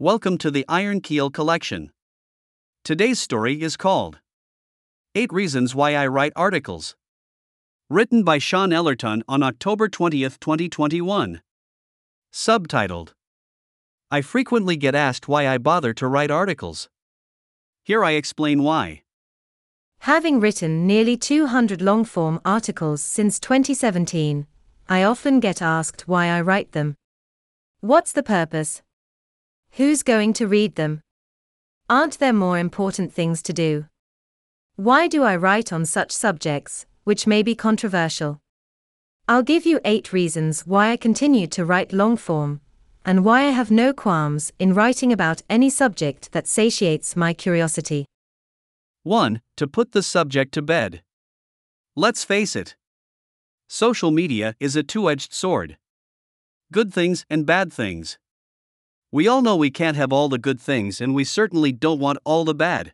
Welcome to the Iron Keel Collection. Today's story is called 8 Reasons Why I Write Articles. Written by Shôn Ellerton on October 20, 2021. Subtitled I frequently get asked why I bother to write articles. Here I explain why. Having written nearly 200 long form articles since 2017, I often get asked why I write them. What's the purpose? Who's going to read them? Aren't there more important things to do? Why do I write on such subjects, which may be controversial? I'll give you eight reasons why I continue to write long form, and why I have no qualms in writing about any subject that satiates my curiosity. 1. To put the subject to bed. Let's face it. Social media is a two edged sword. Good things and bad things. We all know we can't have all the good things, and we certainly don't want all the bad.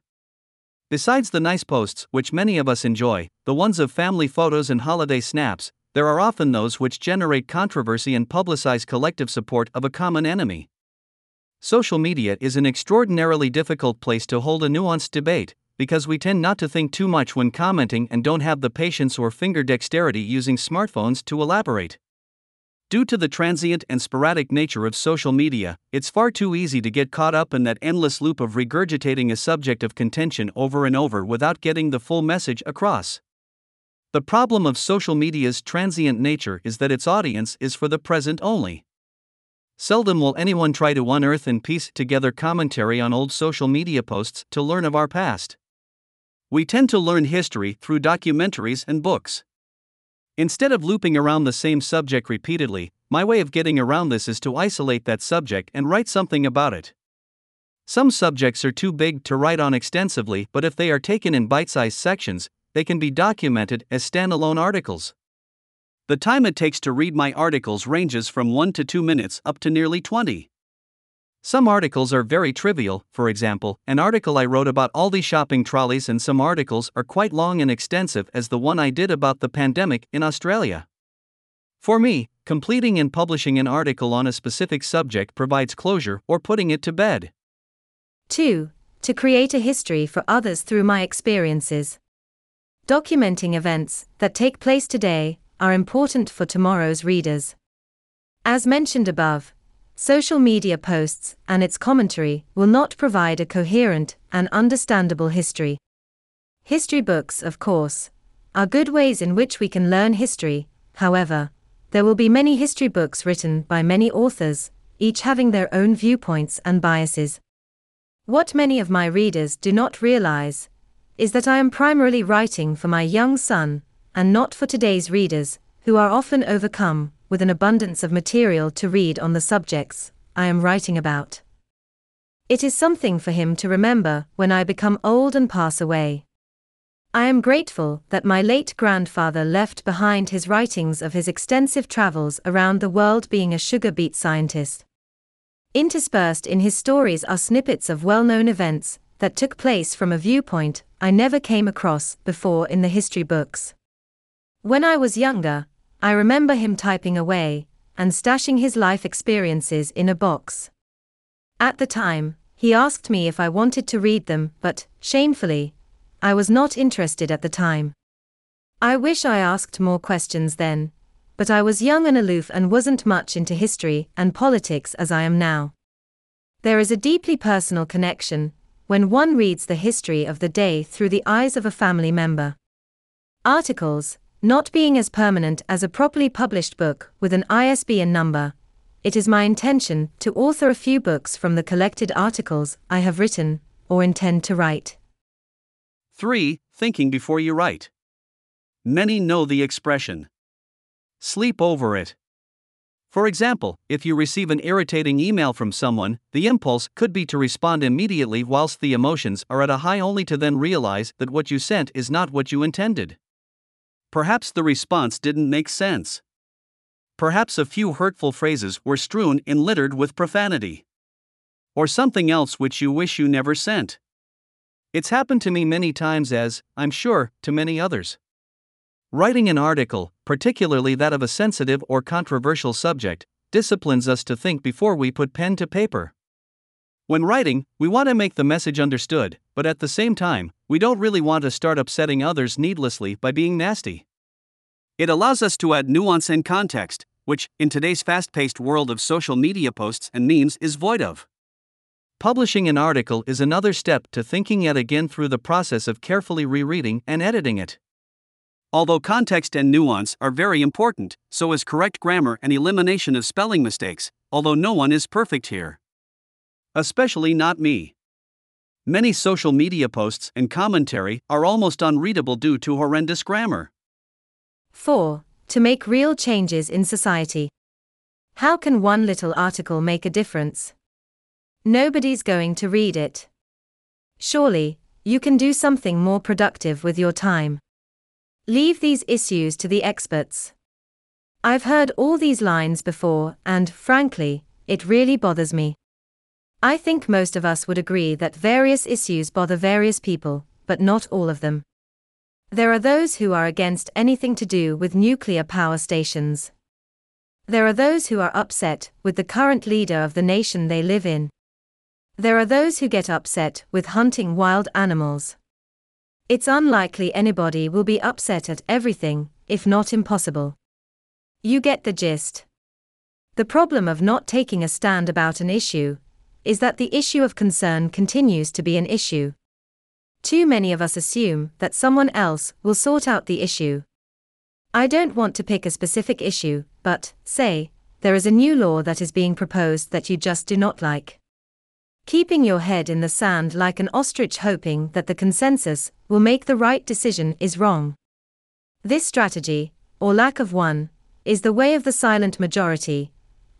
Besides the nice posts, which many of us enjoy, the ones of family photos and holiday snaps, there are often those which generate controversy and publicize collective support of a common enemy. Social media is an extraordinarily difficult place to hold a nuanced debate, because we tend not to think too much when commenting and don't have the patience or finger dexterity using smartphones to elaborate. Due to the transient and sporadic nature of social media, it's far too easy to get caught up in that endless loop of regurgitating a subject of contention over and over without getting the full message across. The problem of social media's transient nature is that its audience is for the present only. Seldom will anyone try to unearth and piece together commentary on old social media posts to learn of our past. We tend to learn history through documentaries and books. Instead of looping around the same subject repeatedly, my way of getting around this is to isolate that subject and write something about it. Some subjects are too big to write on extensively, but if they are taken in bite sized sections, they can be documented as standalone articles. The time it takes to read my articles ranges from 1 to 2 minutes up to nearly 20. Some articles are very trivial, for example, an article I wrote about Aldi shopping trolleys, and some articles are quite long and extensive, as the one I did about the pandemic in Australia. For me, completing and publishing an article on a specific subject provides closure or putting it to bed. 2. To create a history for others through my experiences. Documenting events that take place today are important for tomorrow's readers. As mentioned above, Social media posts and its commentary will not provide a coherent and understandable history. History books, of course, are good ways in which we can learn history, however, there will be many history books written by many authors, each having their own viewpoints and biases. What many of my readers do not realize is that I am primarily writing for my young son, and not for today's readers, who are often overcome with an abundance of material to read on the subjects I am writing about. It is something for him to remember when I become old and pass away. I am grateful that my late grandfather left behind his writings of his extensive travels around the world being a sugar beet scientist. Interspersed in his stories are snippets of well known events that took place from a viewpoint I never came across before in the history books. When I was younger, I remember him typing away and stashing his life experiences in a box. At the time, he asked me if I wanted to read them, but, shamefully, I was not interested at the time. I wish I asked more questions then, but I was young and aloof and wasn't much into history and politics as I am now. There is a deeply personal connection when one reads the history of the day through the eyes of a family member. Articles, not being as permanent as a properly published book with an ISBN number, it is my intention to author a few books from the collected articles I have written or intend to write. 3. Thinking before you write. Many know the expression. Sleep over it. For example, if you receive an irritating email from someone, the impulse could be to respond immediately whilst the emotions are at a high only to then realize that what you sent is not what you intended. Perhaps the response didn't make sense. Perhaps a few hurtful phrases were strewn and littered with profanity. Or something else which you wish you never sent. It's happened to me many times, as, I'm sure, to many others. Writing an article, particularly that of a sensitive or controversial subject, disciplines us to think before we put pen to paper. When writing, we want to make the message understood, but at the same time, we don't really want to start upsetting others needlessly by being nasty. It allows us to add nuance and context, which, in today's fast paced world of social media posts and memes, is void of. Publishing an article is another step to thinking yet again through the process of carefully rereading and editing it. Although context and nuance are very important, so is correct grammar and elimination of spelling mistakes, although no one is perfect here. Especially not me. Many social media posts and commentary are almost unreadable due to horrendous grammar. 4. To make real changes in society. How can one little article make a difference? Nobody's going to read it. Surely, you can do something more productive with your time. Leave these issues to the experts. I've heard all these lines before, and frankly, it really bothers me. I think most of us would agree that various issues bother various people, but not all of them. There are those who are against anything to do with nuclear power stations. There are those who are upset with the current leader of the nation they live in. There are those who get upset with hunting wild animals. It's unlikely anybody will be upset at everything, if not impossible. You get the gist. The problem of not taking a stand about an issue is that the issue of concern continues to be an issue. Too many of us assume that someone else will sort out the issue. I don't want to pick a specific issue, but, say, there is a new law that is being proposed that you just do not like. Keeping your head in the sand like an ostrich hoping that the consensus will make the right decision is wrong. This strategy, or lack of one, is the way of the silent majority,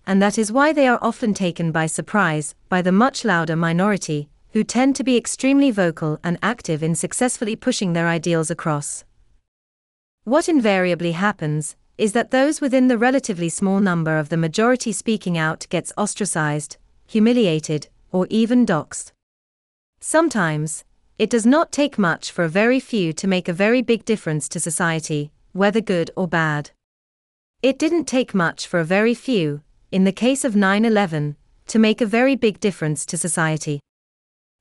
and that is why they are often taken by surprise by the much louder minority, who tend to be extremely vocal and active in successfully pushing their ideals across. What invariably happens is that those within the relatively small number of the majority speaking out gets ostracized, humiliated, or even doxed. Sometimes, it does not take much for a very few to make a very big difference to society, whether good or bad. It didn't take much for a very few, in the case of 9 11, to make a very big difference to society.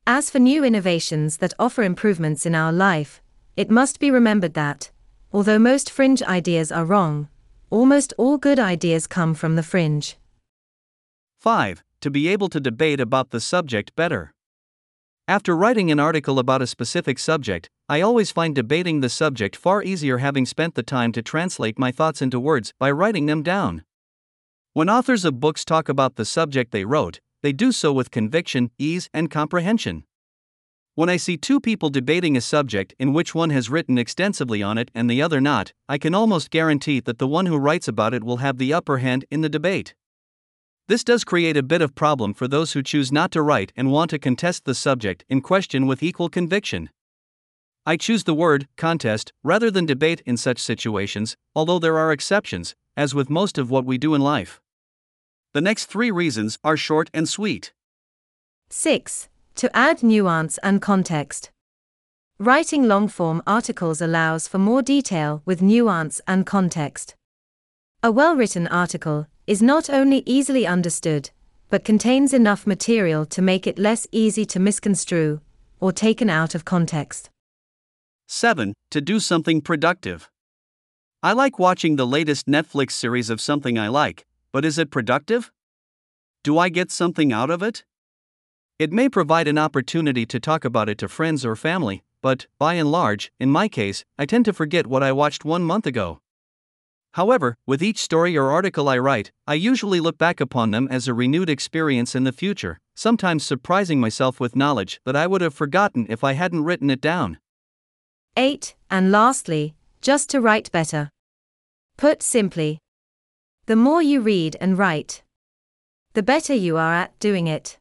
As for new innovations that offer improvements in our life, it must be remembered that, although most fringe ideas are wrong, almost all good ideas come from the fringe. 5. To be able to debate about the subject better. After writing an article about a specific subject, I always find debating the subject far easier having spent the time to translate my thoughts into words by writing them down. When authors of books talk about the subject they wrote, they do so with conviction, ease, and comprehension. When I see two people debating a subject in which one has written extensively on it and the other not, I can almost guarantee that the one who writes about it will have the upper hand in the debate. This does create a bit of problem for those who choose not to write and want to contest the subject in question with equal conviction. I choose the word contest rather than debate in such situations, although there are exceptions, as with most of what we do in life. The next three reasons are short and sweet. 6. To add nuance and context. Writing long form articles allows for more detail with nuance and context. A well written article is not only easily understood, but contains enough material to make it less easy to misconstrue or taken out of context. 7. To do something productive. I like watching the latest Netflix series of something I like, but is it productive? Do I get something out of it? It may provide an opportunity to talk about it to friends or family, but, by and large, in my case, I tend to forget what I watched one month ago. However, with each story or article I write, I usually look back upon them as a renewed experience in the future, sometimes surprising myself with knowledge that I would have forgotten if I hadn't written it down. 8. And lastly, just to write better. Put simply, the more you read and write, the better you are at doing it.